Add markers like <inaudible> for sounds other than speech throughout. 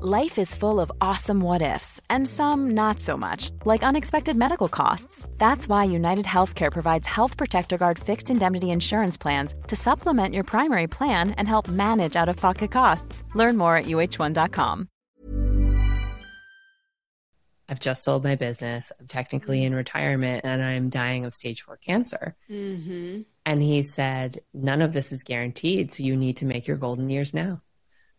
Life is full of awesome what ifs and some not so much, like unexpected medical costs. That's why United Healthcare provides Health Protector Guard fixed indemnity insurance plans to supplement your primary plan and help manage out of pocket costs. Learn more at uhone.com. I've just sold my business. I'm technically in retirement and I'm dying of stage four cancer. Mm-hmm. And he said, None of this is guaranteed. So you need to make your golden years now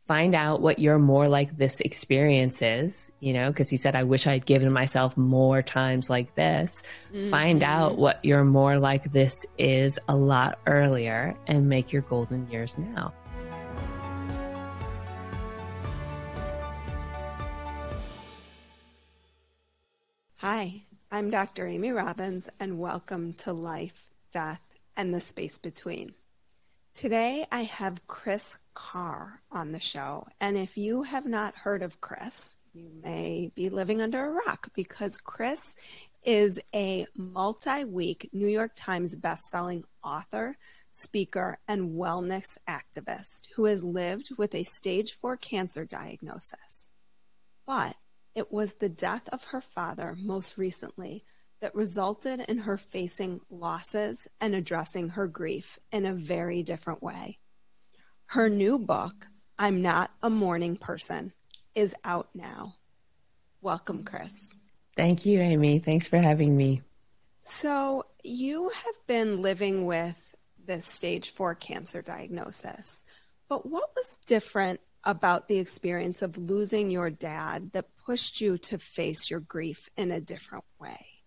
find out what your more like this experience is, you know, because he said, I wish I'd given myself more times like this. Mm-hmm. Find out what your more like this is a lot earlier and make your golden years now. Hi, I'm Dr. Amy Robbins, and welcome to Life, Death, and the Space Between. Today I have Kris Carr on the show. And if you have not heard of Kris, you may be living under a rock because Kris is a multi week New York Times bestselling author, speaker, and wellness activist who has lived with a stage four cancer diagnosis. But it was the death of her father most recently that resulted in her facing losses and addressing her grief in a very different way. Her new book, I'm Not a Mourning Person, is out now. Welcome, Kris. Thank you, Amy. Thanks for having me. So, you have been living with this stage four cancer diagnosis, but what was different about the experience of losing your dad that pushed you to face your grief in a different way?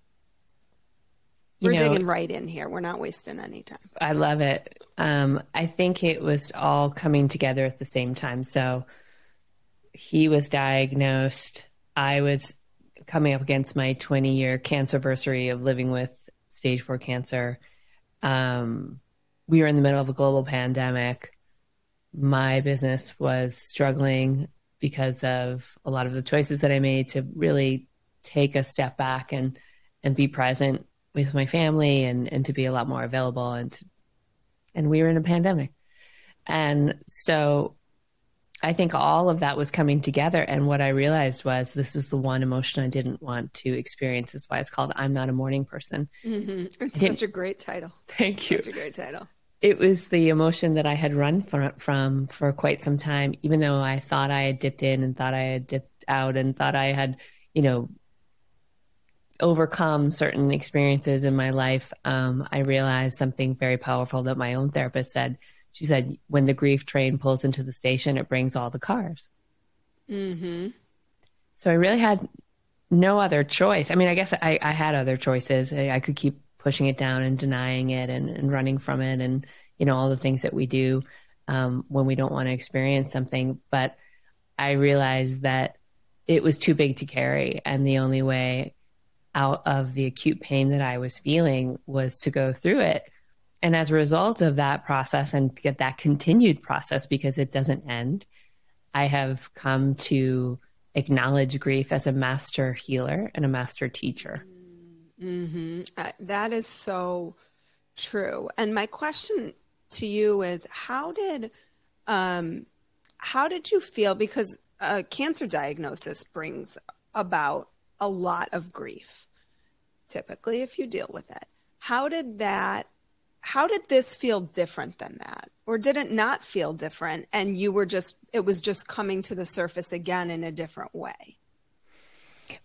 We're know, digging right in here. We're not wasting any time. I love it. Um, I think it was all coming together at the same time. So he was diagnosed. I was coming up against my 20 year cancer anniversary of living with stage four cancer. Um, we were in the middle of a global pandemic. My business was struggling because of a lot of the choices that I made to really take a step back and and be present with my family and and to be a lot more available and to, and we were in a pandemic. And so i think all of that was coming together. And what i realized was this is the one emotion i didn't want to experience. That's why it's called i'm not a mourning person. Mm-hmm. it's such a great title. Thank you. Such a great title. It was the emotion that i had run for, from for quite some time even though i thought i had dipped in and thought i had dipped out and thought i had you know overcome certain experiences in my life, um, I realized something very powerful that my own therapist said. She said, "When the grief train pulls into the station, it brings all the cars." Mm-hmm. So I really had no other choice. I mean, I guess I, I had other choices. I, I, could keep pushing it down and denying it and, and, running from it, and you know all the things that we do um, when we don't want to experience something. But I realized that it was too big to carry, and the only way out of the acute pain that I was feeling was to go through it. And as a result of that process and get that continued process because it doesn't end, I have come to acknowledge grief as a master healer and a master teacher. Mm-hmm. Uh, that is so true. And my question to you is how did um, how did you feel because a cancer diagnosis brings about a lot of grief, typically, if you deal with it. How did that, how did this feel different than that? Or did it not feel different and you were just, it was just coming to the surface again in a different way?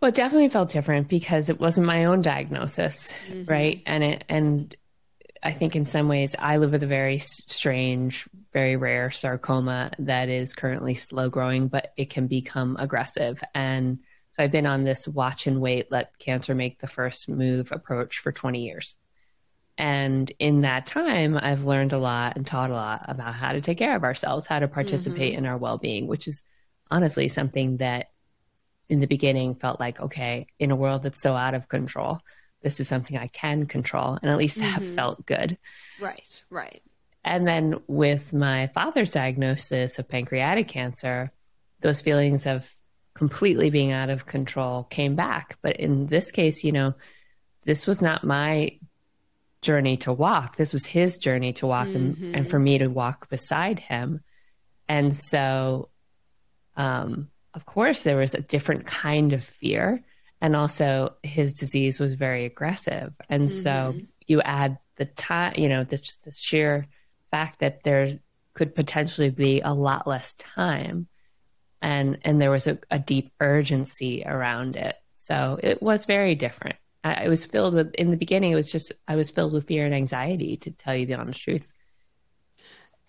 Well, it definitely felt different because it wasn't my own diagnosis, mm-hmm. right? And it, and I think in some ways I live with a very strange, very rare sarcoma that is currently slow growing, but it can become aggressive. And so I've been on this watch and wait, let cancer make the first move approach for 20 years. And in that time, I've learned a lot and taught a lot about how to take care of ourselves, how to participate mm-hmm. in our well being, which is honestly something that in the beginning felt like, okay, in a world that's so out of control, this is something I can control. And at least that mm-hmm. felt good. Right, right. And then with my father's diagnosis of pancreatic cancer, those feelings of completely being out of control came back. But in this case, you know, this was not my journey to walk. This was his journey to walk mm-hmm. and, and for me to walk beside him. And so, um, of course, there was a different kind of fear. And also, his disease was very aggressive. And mm-hmm. so, you add the time, you know, this just the sheer fact that there could potentially be a lot less time. And, and there was a, a deep urgency around it. So it was very different. I was filled with in the beginning. It was just I was filled with fear and anxiety, to tell you the honest truth.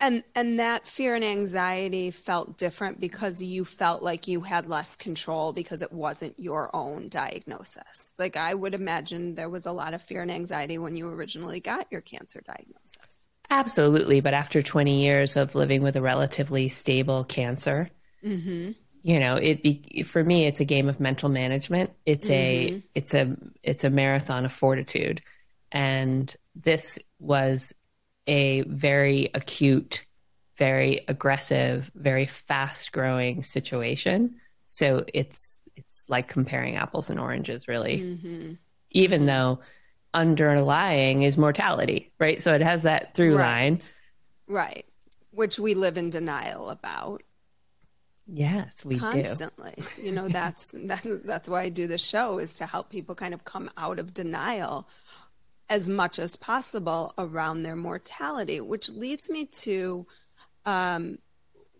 And and that fear and anxiety felt different because you felt like you had less control because it wasn't your own diagnosis. Like I would imagine there was a lot of fear and anxiety when you originally got your cancer diagnosis. Absolutely, but after 20 years of living with a relatively stable cancer, mm-hmm. You know it be for me it's a game of mental management. It's mm-hmm. a it's a it's a marathon of fortitude. And this was a very acute very aggressive very fast growing situation. So it's it's like comparing apples and oranges really. Mm-hmm. even though underlying is mortality right? So it has that through right. line. Right. Which we live in denial about Yes, we constantly. Do. you know, that's <laughs> that, that's why I do the show is to help people kind of come out of denial as much as possible around their mortality, which leads me to um,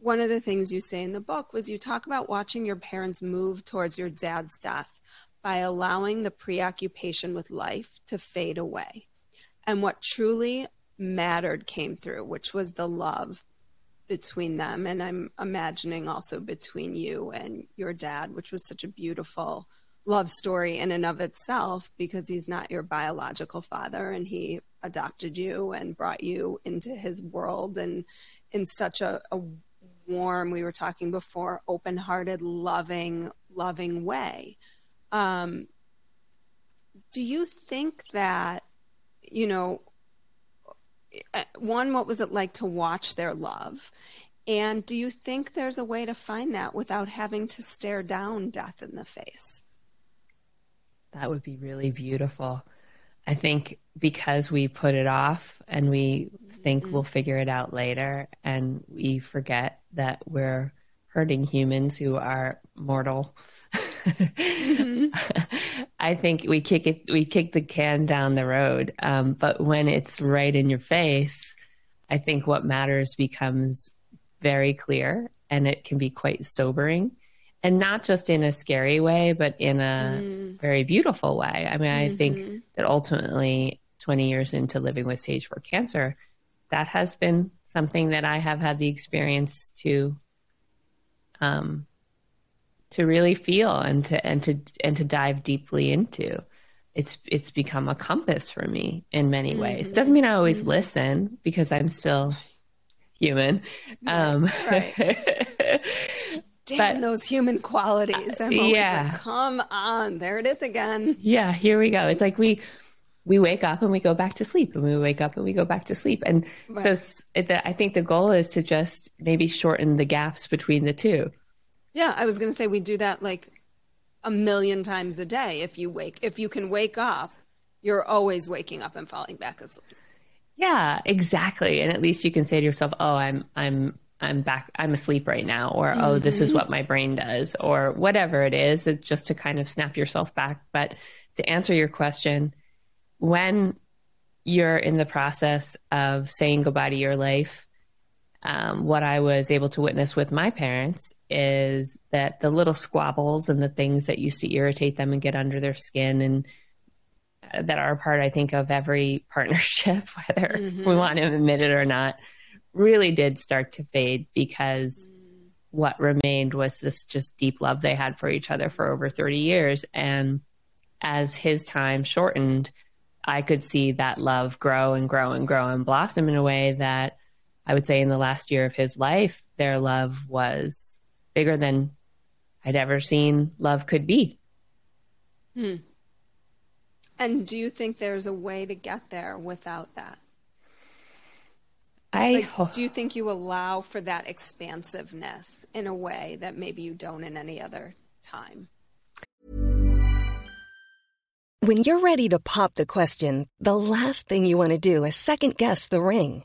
one of the things you say in the book was you talk about watching your parents move towards your dad's death by allowing the preoccupation with life to fade away. And what truly mattered came through, which was the love between them and i'm imagining also between you and your dad which was such a beautiful love story in and of itself because he's not your biological father and he adopted you and brought you into his world and in such a, a warm we were talking before open-hearted loving loving way. Um, do you think that you know one, what was it like to watch their love? And do you think there's a way to find that without having to stare down death in the face? That would be really beautiful. I think because we put it off and we think mm-hmm. we'll figure it out later and we forget that we're hurting humans who are mortal <laughs> mm-hmm. <laughs> I think we kick it, we kick the can down the road. Um, but when it's right in your face, I think what matters becomes very clear and it can be quite sobering and not just in a scary way, but in a mm. very beautiful way. I mean, mm-hmm. I think mm-hmm. that ultimately 20 years into living with stage four cancer, that has been something that I have had the experience to um, to really feel and to and to and to dive deeply into it's it's become a compass for me in many mm-hmm. ways doesn't mean i always mm-hmm. listen because i'm still human um right. <laughs> Damn but, those human qualities. I'm yeah. Like, Come on. There it is again. Yeah, here we go. It's like we we wake up and we go back to sleep and we wake up and we go back to sleep. And right. so I think the goal is to just maybe shorten the gaps between the two. Yeah, I was going to say we do that like a million times a day. If you wake, if you can wake up, you're always waking up and falling back asleep. Yeah, exactly. And at least you can say to yourself, "Oh, I'm I'm I'm back I'm asleep right now," or mm-hmm. "Oh, this is what my brain does," or whatever it is, just to kind of snap yourself back. But to answer your question, when you're in the process of saying goodbye to your life, um, what I was able to witness with my parents is that the little squabbles and the things that used to irritate them and get under their skin and that are a part, I think, of every <laughs> partnership, whether mm-hmm. we want to admit it or not, really did start to fade because mm. what remained was this just deep love they had for each other for over 30 years. And as his time shortened, I could see that love grow and grow and grow and blossom in a way that I would say in the last year of his life, their love was bigger than I'd ever seen love could be. Hmm. And do you think there's a way to get there without that? I like, do you think you allow for that expansiveness in a way that maybe you don't in any other time? When you're ready to pop the question, the last thing you want to do is second guess the ring.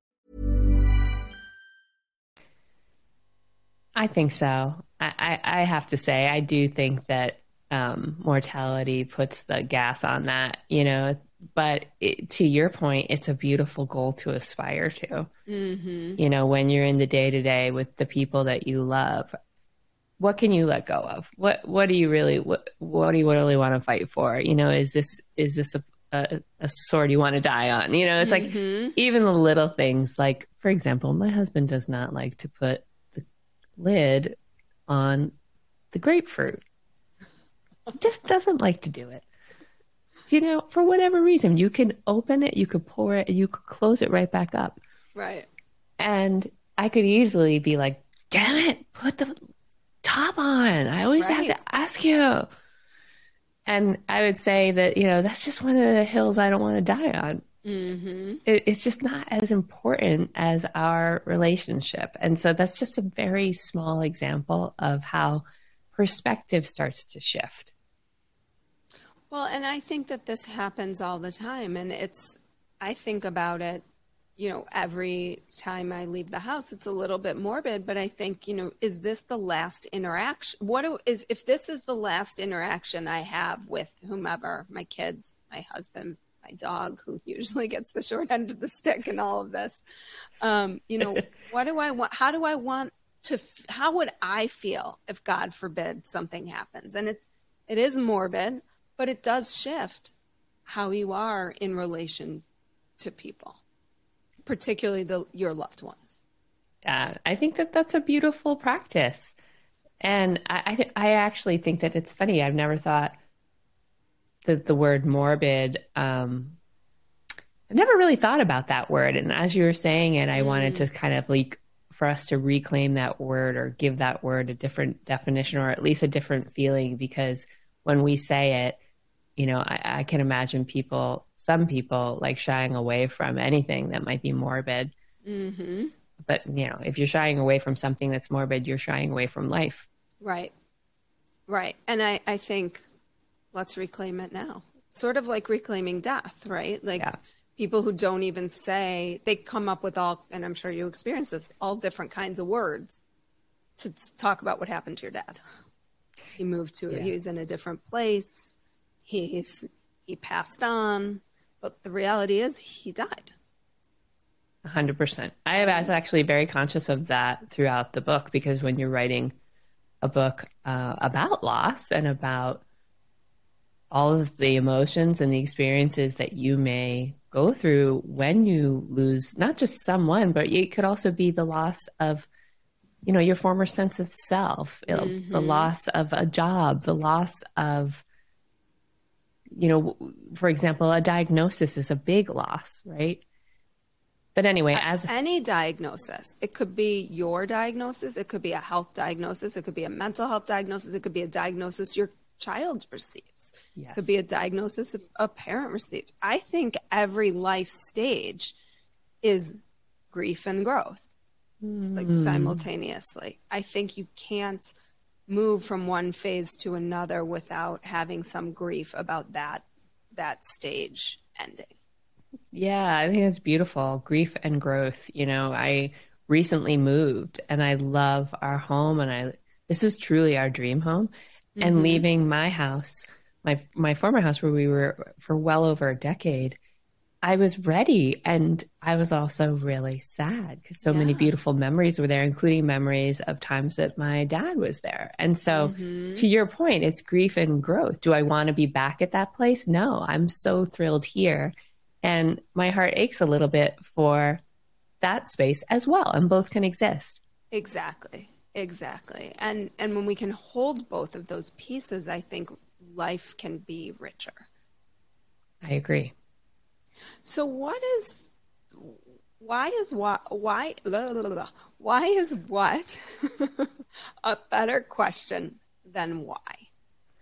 I think so. I, I, I have to say, I do think that um, mortality puts the gas on that. You know, but it, to your point, it's a beautiful goal to aspire to. Mm-hmm. You know, when you're in the day to day with the people that you love, what can you let go of? What What do you really what What do you really want to fight for? You know, is this is this a a, a sword you want to die on? You know, it's mm-hmm. like even the little things. Like, for example, my husband does not like to put lid on the grapefruit. Just doesn't like to do it you know, for whatever reason, you can open it, you could pour it, you could close it right back up. Right. And I could easily be like, damn it, put the top on. I always right. have to ask you. And I would say that, you know, that's just one of the hills I don't want to die on. Mm-hmm. It, it's just not as important as our relationship. And so that's just a very small example of how perspective starts to shift. Well, and I think that this happens all the time. And it's, I think about it, you know, every time I leave the house, it's a little bit morbid, but I think, you know, is this the last interaction? What do, is, if this is the last interaction I have with whomever, my kids, my husband, my dog, who usually gets the short end of the stick in all of this, um, you know, <laughs> what do I want? How do I want to, how would I feel if God forbid something happens? And it's, it is morbid but it does shift how you are in relation to people, particularly the, your loved ones. Yeah, I think that that's a beautiful practice. And I, I, th- I actually think that it's funny. I've never thought that the word morbid, um, I've never really thought about that word. And as you were saying it, I mm. wanted to kind of like for us to reclaim that word or give that word a different definition or at least a different feeling because when we say it, you know, I, I, can imagine people, some people like shying away from anything that might be morbid. Mm-hmm. But, you know, if you're shying away from something that's morbid, you're shying away from life. Right. Right. And I, I think let's reclaim it now. Sort of like reclaiming death, right? Like yeah. people who don't even say, they come up with all, and I'm sure you experience this, all different kinds of words to talk about what happened to your dad. He moved to, yeah. he was in a different place he's he passed on, but the reality is he died. 100%. I was actually very conscious of that throughout the book because when you're writing a book uh, about loss and about all of the emotions and the experiences that you may go through when you lose not just someone, but it could also be the loss of, you know, your former sense of self, mm-hmm. the loss of a job, the loss of you know, for example, a diagnosis is a big loss, right? But anyway, as any diagnosis, it could be your diagnosis, it could be a health diagnosis, it could be a mental health diagnosis, it could be a diagnosis your child receives, yes. could be a diagnosis a parent receives. I think every life stage is grief and growth, mm. like hmm. simultaneously. I think you can't move from one phase to another without having some grief about that that stage ending. Yeah, I think it's beautiful. Grief and growth. You know, I recently moved and I love our home and I this is truly our dream home. Mm-hmm. And leaving my house, my my former house where we were for well over a decade, I was ready and I was also really sad because so yeah. many beautiful memories were there, including memories of times that my dad was there. And so, mm-hmm. to your point, it's grief and growth. Do I want to be back at that place? No, I'm so thrilled here. And my heart aches a little bit for that space as well. And both can exist. Exactly. Exactly. And and when we can hold both of those pieces, I think life can be richer. I agree. So what is why is what why blah, blah, blah, why is what <laughs> a better question than why?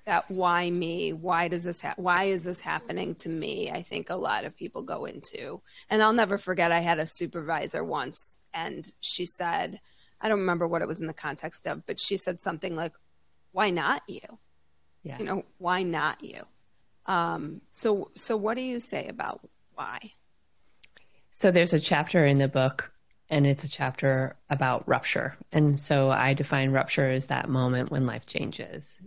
that why me why does this ha- why is this happening to me i think a lot of people go into and i'll never forget i had a supervisor once and she said i don't remember what it was in the context of but she said something like why not you yeah. you know why not you um, so so what do you say about why so there's a chapter in the book and it's a chapter about rupture and so i define rupture as that moment when life changes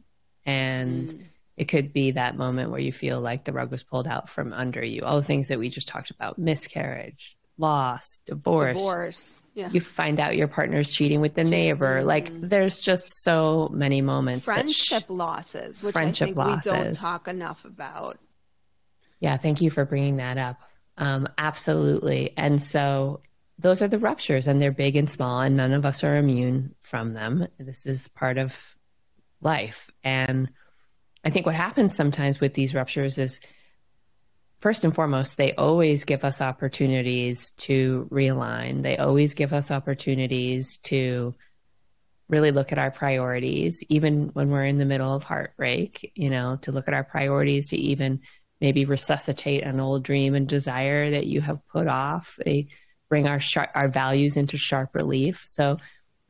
and mm. it could be that moment where you feel like the rug was pulled out from under you. All the things that we just talked about miscarriage, loss, divorce. Divorce. Yeah. You find out your partner's cheating with the neighbor. Like there's just so many moments. Friendship sh- losses, which friendship I think losses. we don't talk enough about. Yeah, thank you for bringing that up. Um, absolutely. And so those are the ruptures, and they're big and small, and none of us are immune from them. This is part of life. And I think what happens sometimes with these ruptures is first and foremost, they always give us opportunities to realign. They always give us opportunities to really look at our priorities, even when we're in the middle of heartbreak, you know, to look at our priorities, to even maybe resuscitate an old dream and desire that you have put off. They bring our sharp, our values into sharp relief. So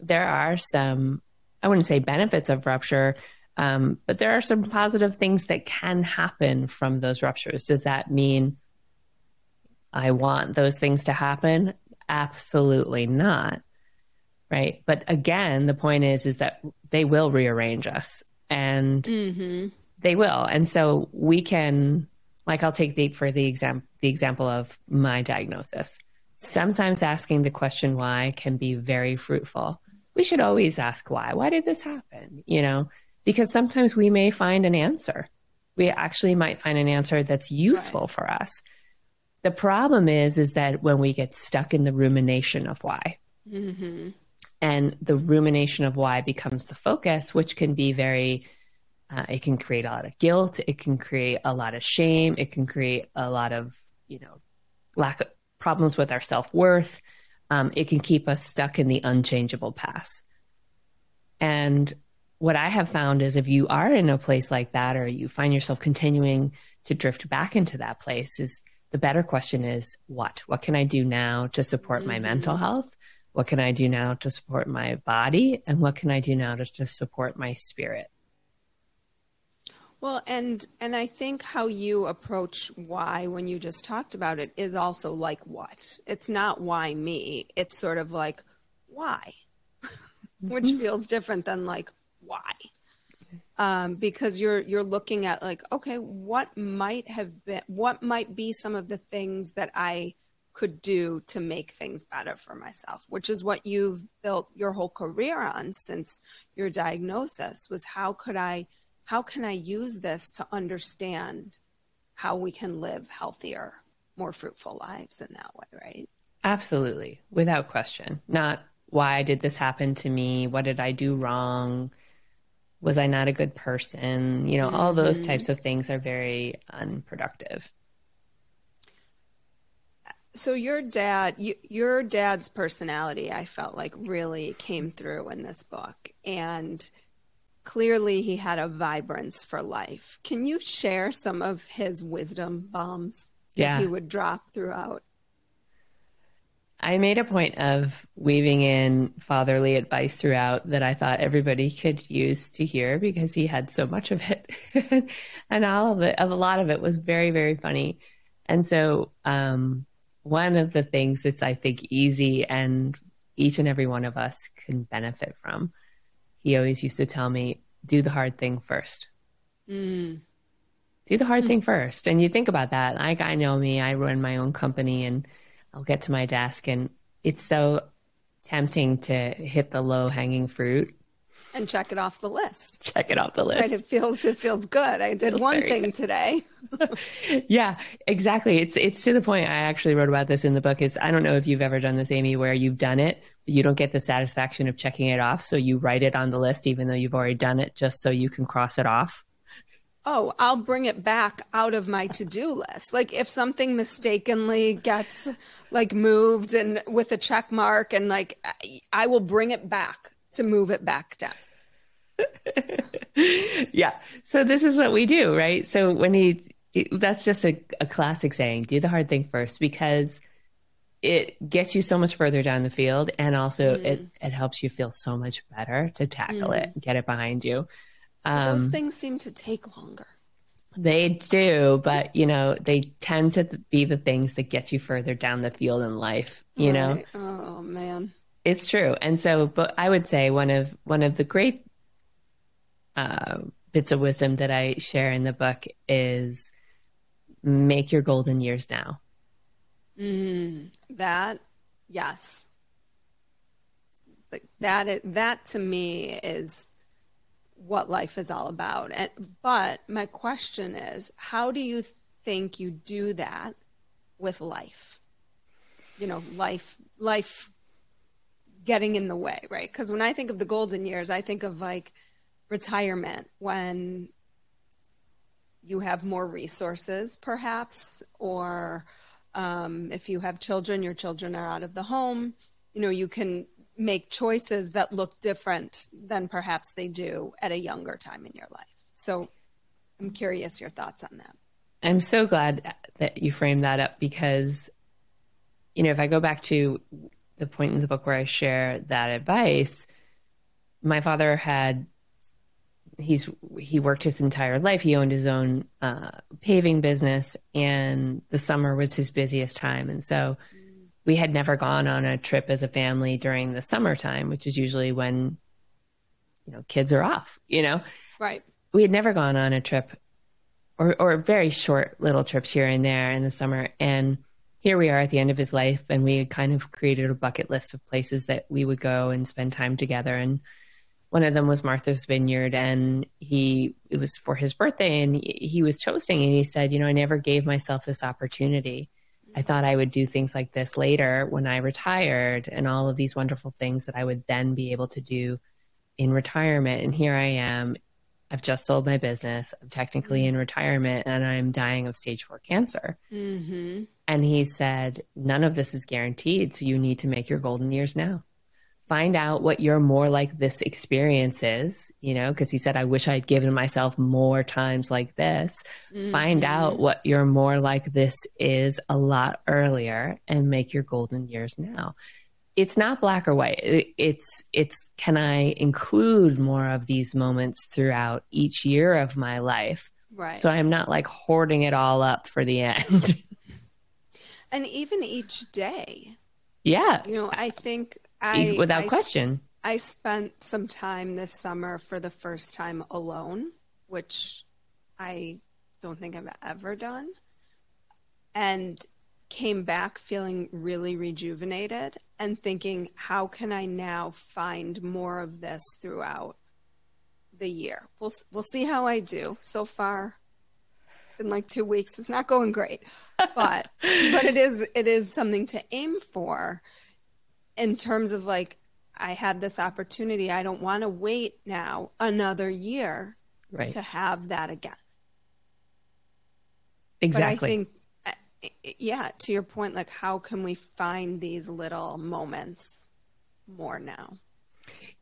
there are some I wouldn't say benefits of rupture, um, but there are some positive things that can happen from those ruptures. Does that mean I want those things to happen? Absolutely not. Right. But again, the point is, is that they will rearrange us and mm-hmm. they will. And so we can, like, I'll take the, for the example, the example of my diagnosis. Sometimes asking the question why can be very fruitful we should always ask why. Why did this happen? You know, because sometimes we may find an answer. We actually might find an answer that's useful right. for us. The problem is, is that when we get stuck in the rumination of why, mm-hmm. and the rumination of why becomes the focus, which can be very, uh, it can create a lot of guilt. It can create a lot of shame. It can create a lot of, you know, lack of problems with our self worth um, it can keep us stuck in the unchangeable past. And what I have found is if you are in a place like that, or you find yourself continuing to drift back into that place, is the better question is what? What can I do now to support mm-hmm. my mental health? What can I do now to support my body? And what can I do now to, to support my spirit? Well, and and I think how you approach why when you just talked about it is also like what. It's not why me. It's sort of like why, <laughs> which mm-hmm. feels different than like why, um, because you're you're looking at like okay, what might have been, what might be some of the things that I could do to make things better for myself, which is what you've built your whole career on since your diagnosis was how could I how can I use this to understand how we can live healthier, more fruitful lives in that way, right? Absolutely, without question. Not why did this happen to me? What did I do wrong? Was I not a good person? You know, mm-hmm. all those mm-hmm. types of things are very unproductive. So your dad, you, your dad's personality, I felt like really came through in this book, and clearly he had a vibrance for life. Can you share some of his wisdom bombs yeah. he would drop throughout? I made a point of weaving in fatherly advice throughout that I thought everybody could use to hear because he had so much of it. <laughs> and all of it, a lot of it was very, very funny. And so, um, one of the things that's, I think, easy and each and every one of us can benefit from, he always used to tell me, do the hard thing first. Mm. Do the hard mm. thing first. And you think about that. Like, I know me, I run my own company and I'll get to my desk and it's so tempting to hit the low hanging fruit and check it off the list. <laughs> Check it off the list. Right, it feels it feels good. I did one thing good. today. <laughs> <laughs> yeah, exactly. It's it's to the point. I actually wrote about this in the book. Is I don't know if you've ever done this, Amy, where you've done it, but you don't get the satisfaction of checking it off, so you write it on the list even though you've already done it, just so you can cross it off. Oh, I'll bring it back out of my to-do list. Like if something mistakenly gets like moved and with a check mark and like I will bring it back to move it back down. <laughs> yeah. So this is what we do, right? So when he, that's just a, a classic saying do the hard thing first because it gets you so much further down the field and also mm. it, it helps you feel so much better to tackle mm. it, get it behind you. Um, those things seem to take longer. They do, but you know, they tend to be the things that get you further down the field in life, you know? Oh man. It's true. And so, but I would say one of one of the great uh, bits of wisdom that I share in the book is make your golden years now. Mm, that, yes. Like that, that to me is what life is all about. And, but my question is, how do you think you do that with life? You know, life, life getting in the way, right? Because when I think of the golden years, I think of like retirement when you have more resources, perhaps, or um, if you have children, your children are out of the home. You know, you can make choices that look different than perhaps they do at a younger time in your life. So I'm curious your thoughts on that. I'm so glad that you framed that up because, you know, if I go back to the point in the book where I share that advice, my father had he's he worked his entire life. He owned his own uh, paving business, and the summer was his busiest time. And so we had never gone on a trip as a family during the summertime, which is usually when you know kids are off. You know, right? We had never gone on a trip, or or very short little trips here and there in the summer, and here we are at the end of his life and we had kind of created a bucket list of places that we would go and spend time together and one of them was Martha's Vineyard and he it was for his birthday and he was toasting and he said, you know, I never gave myself this opportunity. I thought I would do things like this later when I retired and all of these wonderful things that I would then be able to do in retirement and here I am I've just sold my business. I'm technically in retirement and I'm dying of stage four cancer. Mm-hmm. And he said, None of this is guaranteed. So you need to make your golden years now. Find out what your more like this experience is, you know, because he said, I wish I'd given myself more times like this. Mm-hmm. Find out what your more like this is a lot earlier and make your golden years now it's not black or white. It's it's can I include more of these moments throughout each year of my life? Right. So I'm not like hoarding it all up for the end. <laughs> and even each day. Yeah. You know, I think I without I, question. I spent some time this summer for the first time alone, which I don't think I've ever done. And came back feeling really rejuvenated and thinking, how can I now find more of this throughout the year? We'll we'll see how I do. So far, in like two weeks, it's not going great, but but it is it is something to aim for in terms of like I had this opportunity. I don't want to wait now another year right. to have that again. Exactly. But I think yeah, to your point, like how can we find these little moments more now?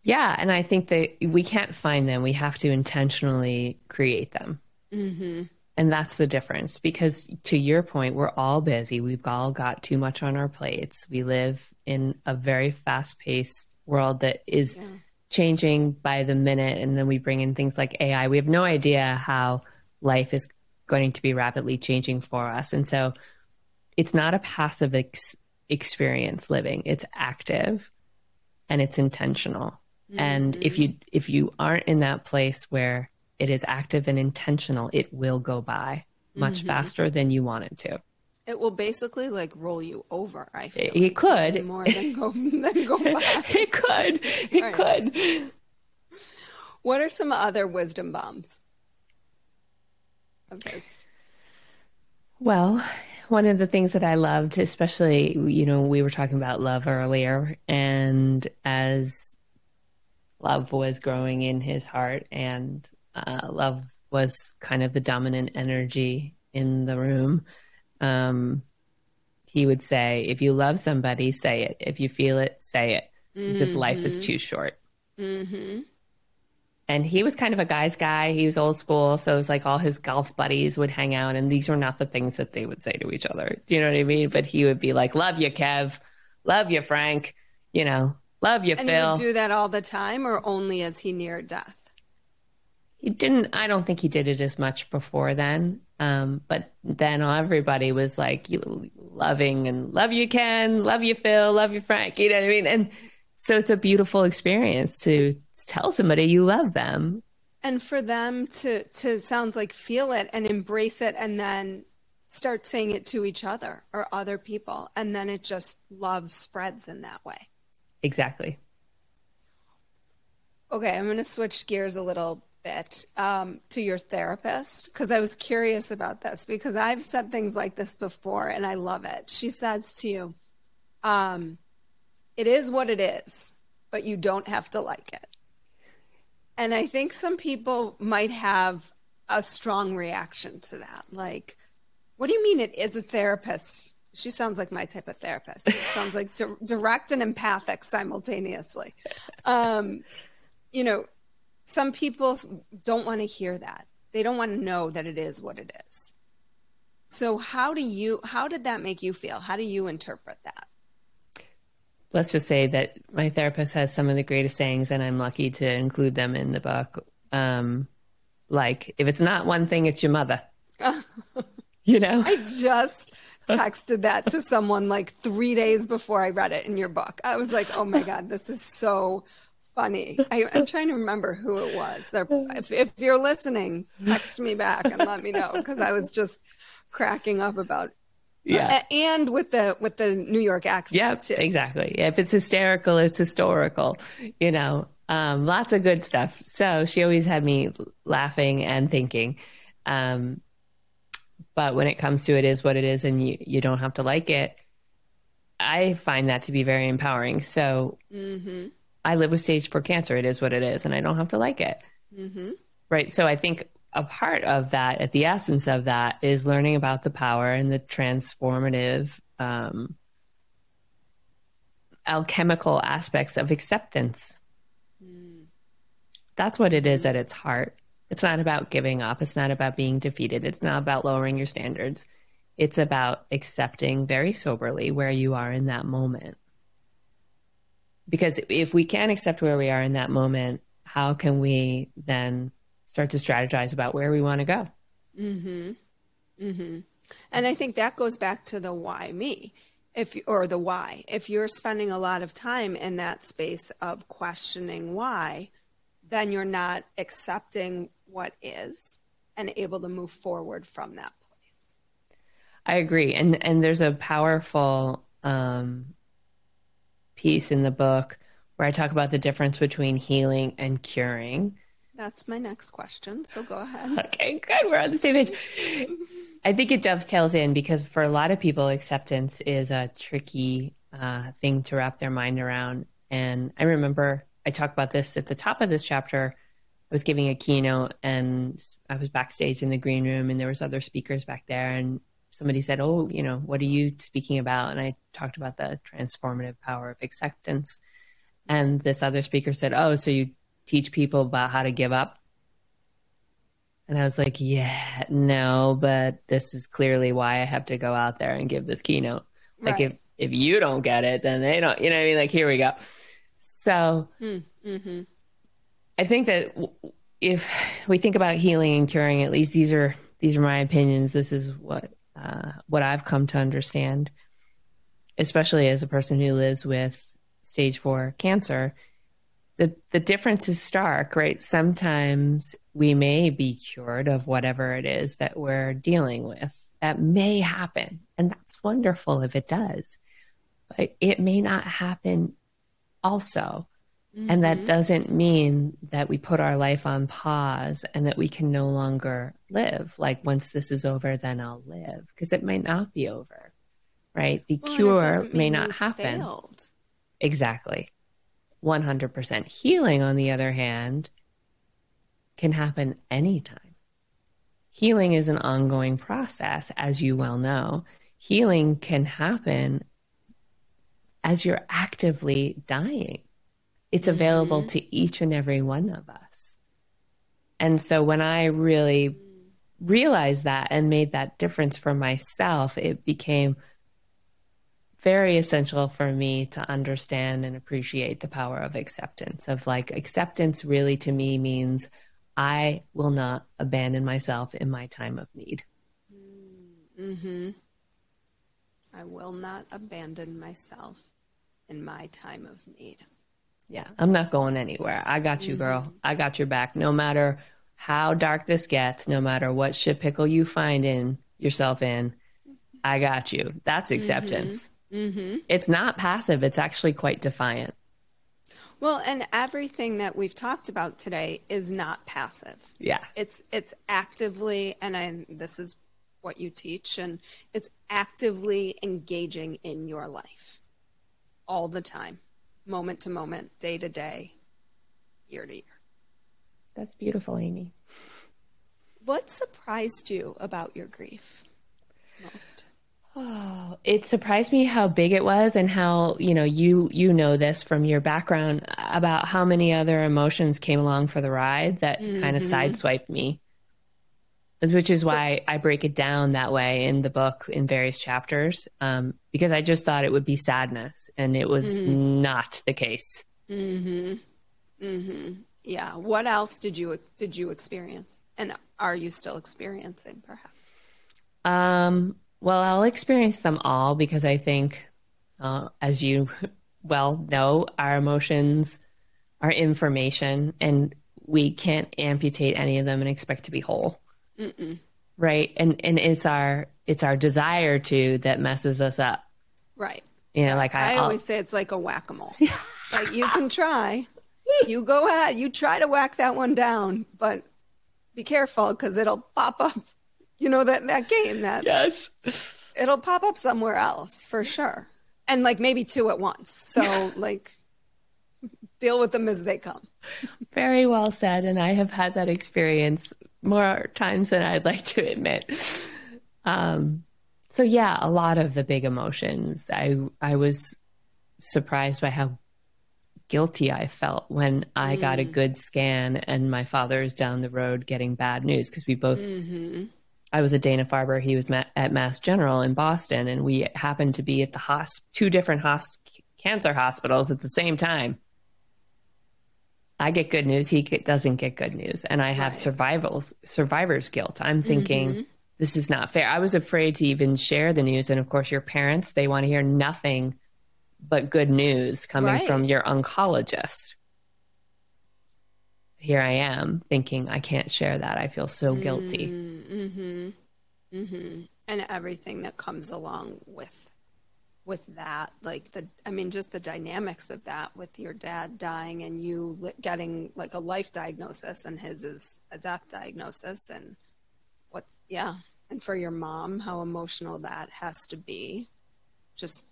Yeah, and I think that we can't find them. We have to intentionally create them. Mm-hmm. And that's the difference because, to your point, we're all busy. We've all got too much on our plates. We live in a very fast paced world that is yeah. changing by the minute. And then we bring in things like AI. We have no idea how life is going to be rapidly changing for us. And so it's not a passive ex- experience living, it's active and it's intentional. Mm-hmm. And if you if you aren't in that place where it is active and intentional, it will go by much mm-hmm. faster than you want it to. It will basically like roll you over. I feel it, like, could more than go <laughs> than go <laughs> by. it could. It right. could. What are some other wisdom bombs? Okay. Well, one of the things that I loved, especially, you know, we were talking about love earlier, and as love was growing in his heart and uh, love was kind of the dominant energy in the room. Um, he would say, if you love somebody, say it. If you feel it, say it, because mm-hmm. life is mm-hmm. too short. Mm-hmm. And he was kind of a guy's guy. He was old school. So it was like all his golf buddies would hang out, and these were not the things that they would say to each other. Do you know what I mean? But he would be like, Love you, Kev. Love you, Frank. You know, love you, and Phil. And he would do that all the time or only as he neared death? He didn't i don't think he did it as much before then. Um, but then everybody was like loving and love you ken love you phil love you frank you know what i mean? And so it's a beautiful experience to tell somebody you love them. And for them to to sounds like feel it and embrace it and then start saying it to each other or other people. And then it just love spreads in that way. Exactly. Okay i'm going to switch gears a little bit um, to your therapist because I was curious about this because I've said things like this before and I love it. She says to you, um, It is what it is, but you don't have to like it. And I think some people might have a strong reaction to that. Like, what do you mean it is a therapist? She sounds like my type of therapist. She sounds like di- direct and empathic simultaneously. Um, you know, some people don't want to hear that. They don't want to know that it is what it is. So how do you how did that make you feel? How do you interpret that? Let's just say that my therapist has some of the greatest sayings and I'm lucky to include them in the book. Um, like if it's not one thing, it's your mother. <laughs> you know? I just texted that to someone like three days before I read it in your book. I was like, oh my God, this is so funny. I, am trying to remember who it was. If, if, you're listening, text me back and let me know because I was just cracking up about. Yeah, uh, and with the with the New York accent. Yep, too. exactly. If it's hysterical, it's historical. You know, um, lots of good stuff. So she always had me laughing and thinking. Um, but when it comes to it, is what it is, and you you don't have to like it. I find that to be very empowering. So. Mm-hmm I live with stage four cancer. It is what it is, and I don't have to like it. Mm-hmm. Right. So I think a part of that, at the essence of that, is learning about the power and the transformative, um, alchemical aspects of acceptance. Mm. That's what it is at its heart. It's not about giving up. It's not about being defeated. It's not about lowering your standards. It's about accepting very soberly where you are in that moment because if we can't accept where we are in that moment, how can we then start to strategize about where we want to go? Mhm. Mhm. And I think that goes back to the why me. If or the why. If you're spending a lot of time in that space of questioning why, then you're not accepting what is and able to move forward from that place. I agree. And and there's a powerful um piece in the book where I talk about the difference between healing and curing. That's my next question. So go ahead. <laughs> Okay, good. We're on the same page. I think it dovetails in because for a lot of people, acceptance is a tricky uh, thing to wrap their mind around. And I remember I talked about this at the top of this chapter. I was giving a keynote and I was backstage in the green room and there was other speakers back there and somebody said, "Oh, you know, what are you speaking about?" And I talked about the transformative power of acceptance. And this other speaker said, "Oh, so you teach people about how to give up?" And I was like, "Yeah, no, but this is clearly why I have to go out there and give this keynote. Like Right. if if you don't get it, then they don't. You know what I mean? Like here we go." So Mm-hmm. I think that if we think about healing and curing, at least these are these are my opinions. This is what uh, what I've come to understand, especially as a person who lives with stage four cancer. The the difference is stark, right? Sometimes we may be cured of whatever it is that we're dealing with. That may happen, and that's wonderful if it does. But it may not happen also. And that doesn't mean that we put our life on pause and that we can no longer live. Like, once this is over, then I'll live. Because it might not be over, right? The Well, cure may not happen. failed. Exactly. 100%. Healing, on the other hand, can happen anytime. Healing is an ongoing process, as you well know. Healing can happen as you're actively dying. It's available to each and every one of us. And so when I really realized that and made that difference for myself, it became very essential for me to understand and appreciate the power of acceptance. Of like, acceptance really to me means I will not abandon myself in my time of need. Mm-hmm. I will not abandon myself in my time of need. Yeah, I'm not going anywhere. I got you, girl. I got your back. No matter how dark this gets, no matter what shit pickle you find in yourself in, I got you. That's acceptance. Mm-hmm. It's not passive. It's actually quite defiant. Well, and everything that we've talked about today is not passive. Yeah. It's it's actively, and I, this is what you teach, and it's actively engaging in your life all the time, moment to moment, day to day, year to year. That's beautiful, Amy. What surprised you about your grief most? Oh, it surprised me how big it was and how, you know, you you know this from your background about how many other emotions came along for the ride that kind of mm-hmm. sideswiped me. Which is why I break it down that way in the book in various chapters, um, because I just thought it would be sadness, and it was not the case. Mm-hmm. Mm-hmm. Yeah. What else did you did you experience, and are you still experiencing, perhaps? Um, well, I'll experience them all because I think, uh, as you <laughs> well know, our emotions are information and we can't amputate any of them and expect to be whole. Mm-mm. Right. And, and it's our, it's our desire to that messes us up. Right. You know, like I, I I'll- always say it's like a whack a mole. <laughs> like you can try, you go ahead, you try to whack that one down, but be careful because it'll pop up. You know that that game that yes. it'll pop up somewhere else for sure, and like maybe two at once. So <laughs> like deal with them as they come. Very well said. And I have had that experience more times than I'd like to admit. Um, so yeah, a lot of the big emotions. I I was surprised by how guilty I felt when I got a good scan and my father is down the road getting bad news because we both. I was at Dana Farber. He was at Mass General in Boston, and we happened to be at the hosp- two different hos- cancer hospitals at the same time. I get good news. He get, doesn't get good news, and I have survivals survivor's guilt. I'm thinking this is not fair. I was afraid to even share the news, and of course, your parents they want to hear nothing but good news coming Right. from your oncologist. Here I am thinking I can't share that. I feel so guilty. Mm-hmm. Mm-hmm. And everything that comes along with with that, like the, I mean, just the dynamics of that with your dad dying and you li- getting like a life diagnosis and his is a death diagnosis, and what's yeah, and for your mom, how emotional that has to be, just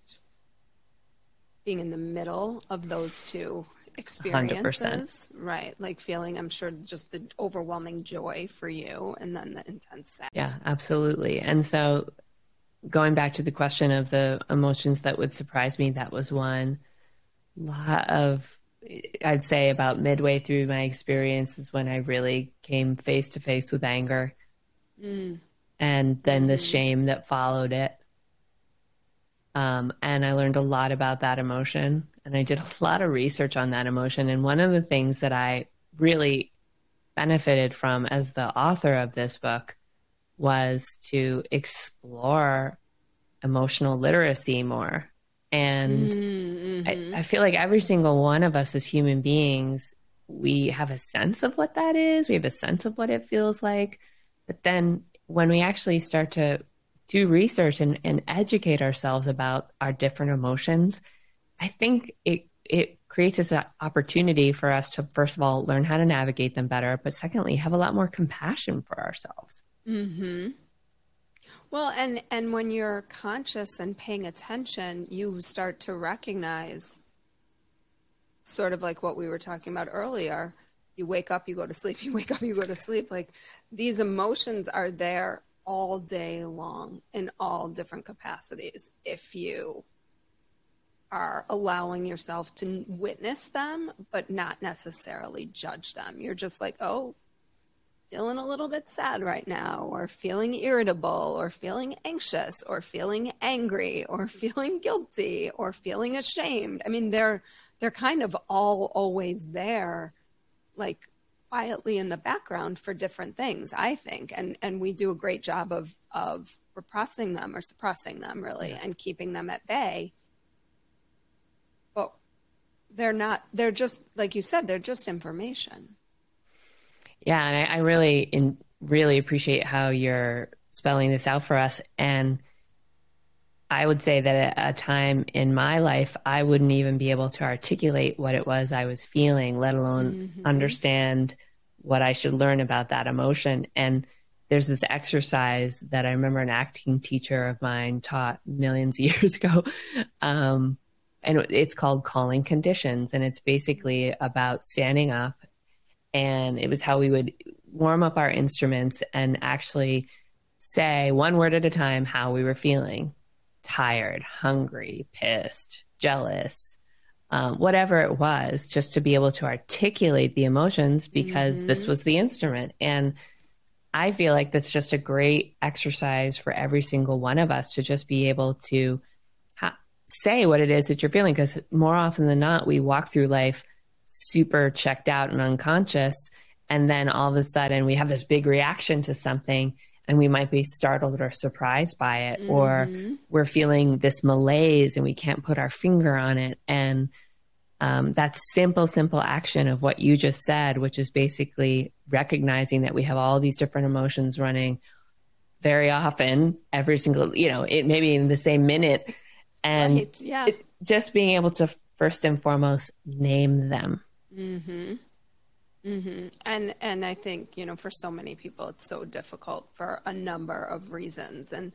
being in the middle of those two experiences, right? Like feeling, I'm sure, just the overwhelming joy for you, and then the intense sadness. Yeah, absolutely. And so going back to the question of the emotions that would surprise me, that was one. A lot of, I'd say about midway through my experience is when I really came face to face with anger. Mm. And then mm. the shame that followed it. Um, and I learned a lot about that emotion. And I did a lot of research on that emotion. And one of the things that I really benefited from as the author of this book was to explore emotional literacy more. And mm-hmm. I, I, feel like every single one of us as human beings, we have a sense of what that is, we have a sense of what it feels like. But then when we actually start to do research and, and educate ourselves about our different emotions, I think it it creates this opportunity for us to first of all learn how to navigate them better, but secondly, have a lot more compassion for ourselves. Hmm. Well, and and when you're conscious and paying attention, you start to recognize, sort of like what we were talking about earlier. You wake up, you go to sleep. <laughs> You wake up, you go to sleep. Like these emotions are there all day long in all different capacities. If you are allowing yourself to witness them, but not necessarily judge them. You're just like, oh, feeling a little bit sad right now, or feeling irritable, or feeling anxious, or feeling angry, or <laughs> feeling guilty, or feeling ashamed. I mean, they're they're kind of all always there, like quietly in the background for different things, I think. And and we do a great job of of repressing them or suppressing them really yeah. and keeping them at bay But they're not they're just like you said they're just information yeah and i, I really in, really appreciate how you're spelling this out for us and i would say that at a time in my life i wouldn't even be able to articulate what it was i was feeling let alone mm-hmm. understand what i should learn about that emotion and there's this exercise that i remember an acting teacher of mine taught millions of <laughs> years ago um, and it's called calling conditions and it's basically about standing up and it was how we would warm up our instruments and actually say one word at a time how we were feeling tired hungry pissed jealous um, whatever it was just to be able to articulate the emotions because mm-hmm. this was the instrument and i feel like that's just a great exercise for every single one of us to just be able to say what it is that you're feeling because more often than not we walk through life super checked out and unconscious and then all of a sudden we have this big reaction to something and we might be startled or surprised by it mm-hmm. or we're feeling this malaise and we can't put our finger on it and um, that simple simple action of what you just said which is basically recognizing that we have all these different emotions running very often every single you know it maybe in the same minute and right. yeah. It, just being able to first and foremost name them. Mm-hmm. Mm-hmm. And and I think you know for so many people it's so difficult for a number of reasons, and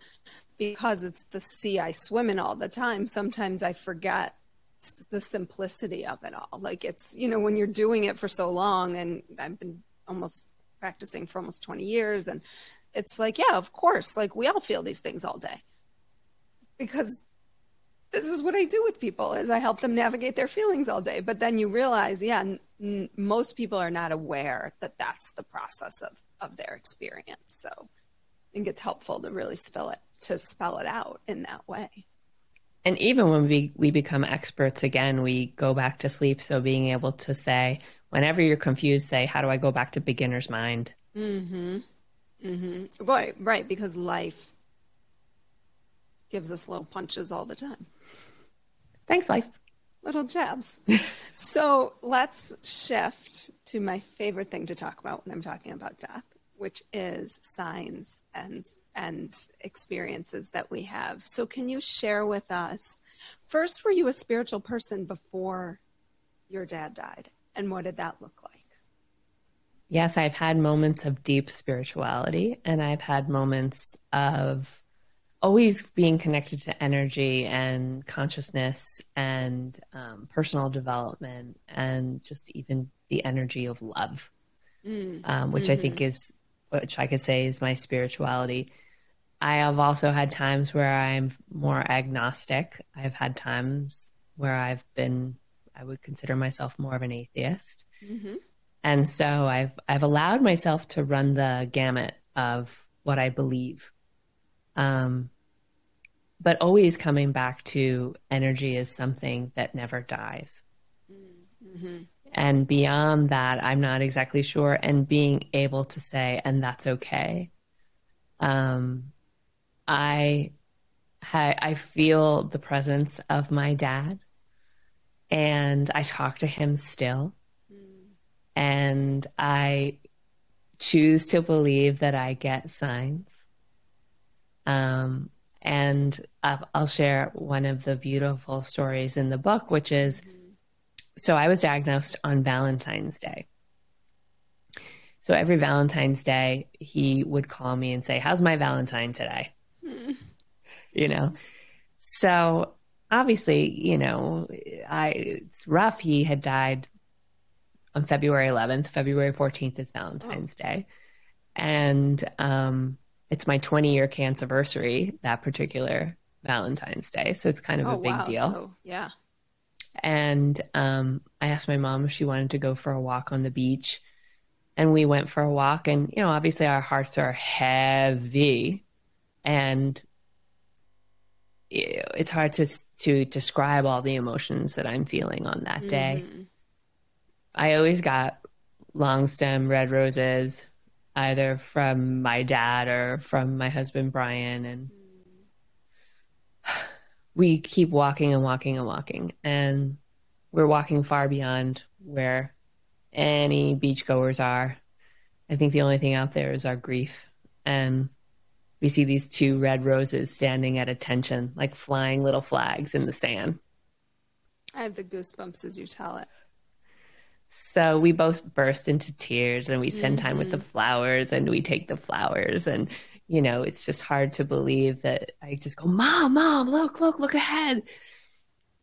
because it's the sea I swim in all the time, sometimes I forget the simplicity of it all. Like it's you know when you're doing it for so long, and I've been almost practicing for almost 20 years, and it's like yeah, of course, like we all feel these things all day because this is what I do with people is I help them navigate their feelings all day. But then you realize, yeah, n- n- most people are not aware that that's the process of, of their experience. So I think it's helpful to really spell it, to spell it out in that way. And even when we, we become experts again, we go back to sleep. So being able to say, whenever you're confused, say, how do I go back to beginner's mind? Mm-hmm. Mm-hmm. Right, right. Because life gives us little punches all the time. Thanks, life. Little jabs. <laughs> so let's shift to my favorite thing to talk about when I'm talking about death, which is signs and and experiences that we have. So can you share with us first were you a spiritual person before your dad died and what did that look like? Yes, I've had moments of deep spirituality and I've had moments of always being connected to energy and consciousness and um, personal development and just even the energy of love, mm. um, which mm-hmm. I think mm-hmm. is, which I could say is my spirituality. I have also had times where I'm more agnostic. I've had times where I've been, I would consider myself more of an atheist. Mm-hmm. And so I've, I've allowed myself to run the gamut of what I believe. Um, but always coming back to energy is something that never dies. Mm-hmm. And beyond that, I'm not exactly sure. And being able to say, and that's okay. Um, I, I, I feel the presence of my dad, and I talk to him still, mm. and I choose to believe that I get signs. Um, and I'll, I'll, share one of the beautiful stories in the book, which is so I was diagnosed on Valentine's Day. So every Valentine's Day, he would call me and say, How's my Valentine today? Mm. You know? So obviously, you know, I it's rough. He had died on February 11th. February 14th is Valentine's oh. Day. And um, it's my 20 year anniversary that particular Valentine's Day. So it's kind of oh, a big wow. deal. So, yeah. And um, I asked my mom if she wanted to go for a walk on the beach. And we went for a walk. And, you know, obviously our hearts are heavy. And it's hard to to describe all the emotions that I'm feeling on that day. Mm-hmm. I always got long stem red roses either from my dad or from my husband Brian and <sighs> we keep walking and walking and walking and we're walking far beyond where any beachgoers are. I think the only thing out there is our grief and we see these two red roses standing at attention like flying little flags in the sand. I have the goosebumps as you tell it. So we both burst into tears and we spend mm-hmm. time with the mm-hmm. flowers and we take the flowers and you know, it's just hard to believe that I just go, "Mom, mom, look, look, look ahead."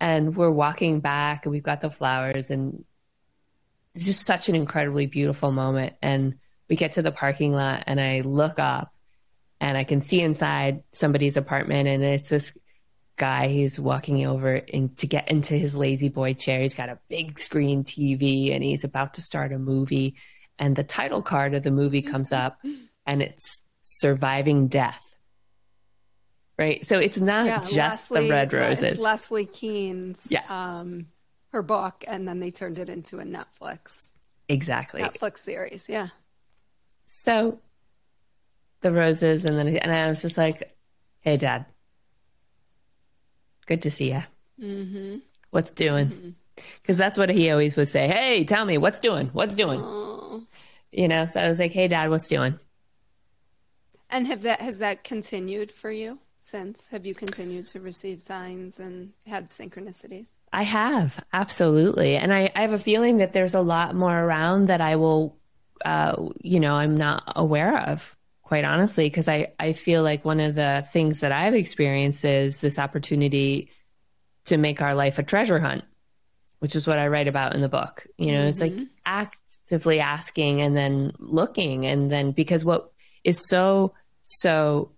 And we're walking back and we've got the flowers and it's just such an incredibly beautiful moment and we get to the parking lot and I look up and I can see inside somebody's apartment and it's this guy he's walking over in, to get into his La-Z-Boy chair. He's got a big screen tv and he's about to start a movie. And the title card of the movie comes up and it's surviving death. Right? So it's not yeah, just leslie, the red roses. Leslie kean's yeah. um her book and then they turned it into a netflix. Exactly. Netflix series yeah. So the roses and then and i was just like hey dad Good to see you. Mm-hmm. What's doing? Because mm-hmm. that's what he always would say. Hey, tell me what's doing? What's doing? Aww. You know. So I was like, Hey, Dad, what's doing? And have that has that continued for you since? Have you continued to receive signs and had synchronicities? I have absolutely, and I, I have a feeling that there's a lot more around that I will, uh, you know, I'm not aware of quite honestly, because I, I feel like one of the things that I've experienced is this opportunity to make our life a treasure hunt, which is what I write about in the book. You know, mm-hmm. it's like mm-hmm. actively asking and then looking. And then because what is so, so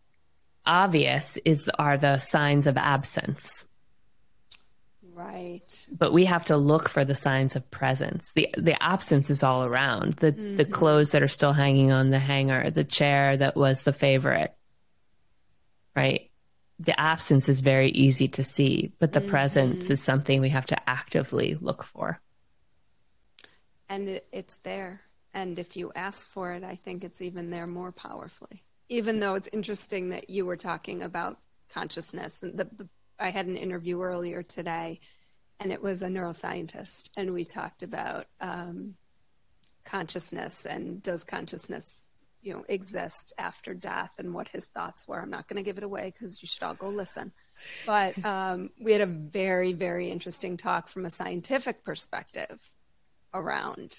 obvious is are the signs of absence Right. But we have to look for the signs of presence. The the absence is all around. The mm-hmm. the clothes that are still hanging on the hanger, the chair that was the favorite. Right? The absence is very easy to see, but the mm-hmm. presence is something we have to actively look for. And it, it's there. And if you ask for it, I think it's even there more powerfully. Even though it's interesting that you were talking about consciousness and the, the I had an interview earlier today, and it was a neuroscientist, and we talked about um, consciousness and does consciousness, you know, exist after death, and what his thoughts were. I'm not going to give it away because you should all go listen. But um, we had a very, very interesting talk from a scientific perspective around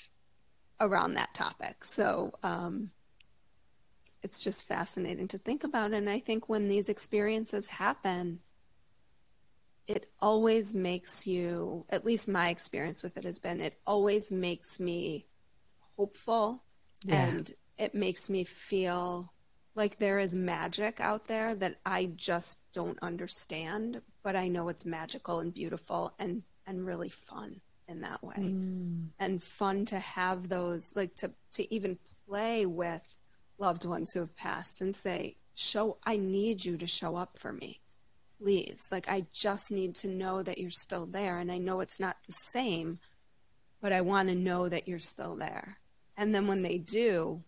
around that topic. So um, it's just fascinating to think about. And I think when these experiences happen, it always makes you, at least my experience with it has been, it always makes me hopeful yeah. and it makes me feel like there is magic out there that I just don't understand, but I know it's magical and beautiful and and really fun in that way. Mm. And fun to have those like to to even play with loved ones who have passed and say, "Show I need you to show up for me." Please. Like I just need to know that you're still there and I know it's not the same, but I want to know that you're still there. And then when they do,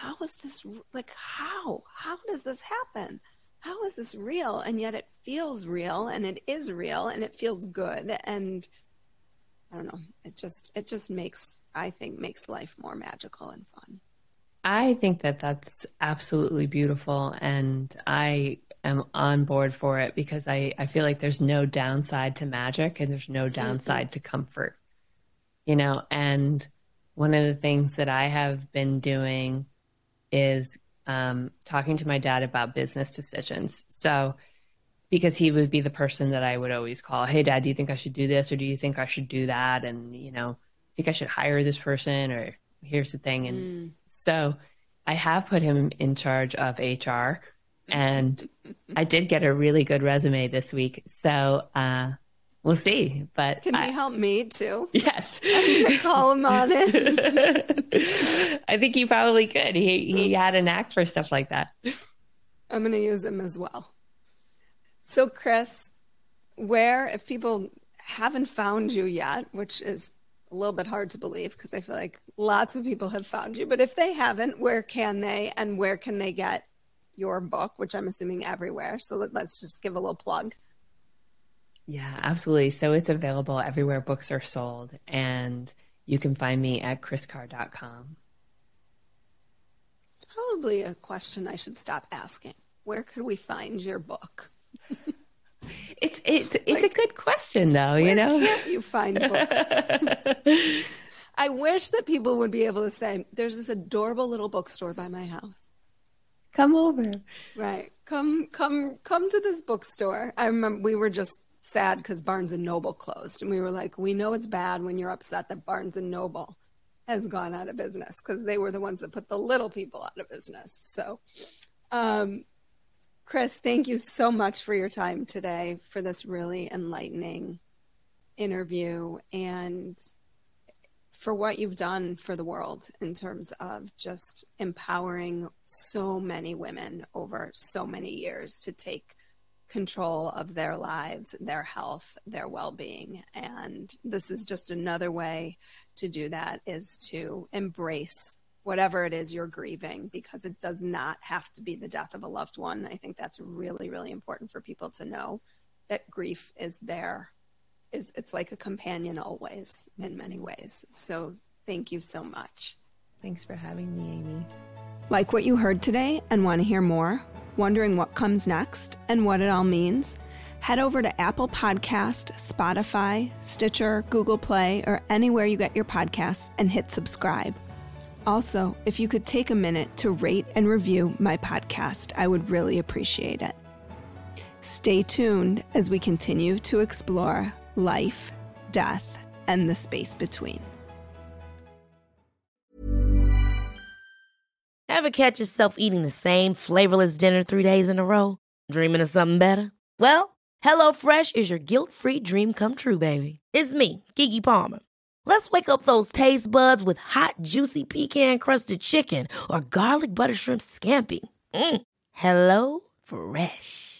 how is this like how? How does this happen? How is this real? And yet it feels real and it is real and it feels good and i don't know. It just it just makes i think makes life more magical and fun. I think that that's absolutely beautiful and i am on board for it because i i feel like there's no downside to magic and there's no mm-hmm. downside mm-hmm. to comfort you know and one of the things that i have been doing is um, talking to my dad about business decisions. So, because he would be the person that I would always call, Hey, dad, do you think I should do this or do you think I should do that? And, you know, think I should hire this person or here's the thing. And mm. so I have put him in charge of HR and I did get a really good resume this week. So, uh, We'll see, but can I, you help me too? <laughs> Yes, <laughs> call him on it. <laughs> I think he probably could. He he had a knack for stuff like that. I'm gonna use him as well. So, Kris, where if people haven't found you yet, which is a little bit hard to believe because I feel like lots of people have found you, but if they haven't, where can they and where can they get your book, which I'm assuming everywhere? So let, let's just give a little plug. Yeah, absolutely. So it's available everywhere books are sold, and you can find me at kriscarr.com. It's probably a question I should stop asking. Where could we find your book? <laughs> it's it's it's like, a good question though, you know. Can't you find books? <laughs> I wish that people would be able to say, "There's this adorable little bookstore by my house. Come over." Right. Come come come to this bookstore. I remember we were just sad because Barnes and Noble closed, and we were like, we know it's bad when you're upset that Barnes and Noble has gone out of business because they were the ones that put the little people out of business. So, um, Kris, thank you so much for your time today for this really enlightening interview and for what you've done for the world in terms of just empowering so many women over so many years to take control of their lives, their health, their well-being. And this is just another way to do that is to embrace whatever it is you're grieving because it does not have to be the death of a loved one. I think that's really really important for people to know that grief is there is it's like a companion always in many ways. So thank you so much. Thanks for having me, Amy. Like what you heard today and want to hear more? Wondering what comes next and what it all means? Head over to Apple Podcast, Spotify, Stitcher, Google Play, or anywhere you get your podcasts and hit subscribe. Also, if you could take a minute to rate and review my podcast, I would really appreciate it. Stay tuned as we continue to explore life, death, and the space between. Ever catch yourself eating the same flavorless dinner three days in a row? Dreaming of something better? Well, HelloFresh is your guilt free dream come true, baby. It's me, Keke Palmer. Let's wake up those taste buds with hot, juicy pecan crusted chicken or garlic butter shrimp scampi. Mm. Hello Fresh.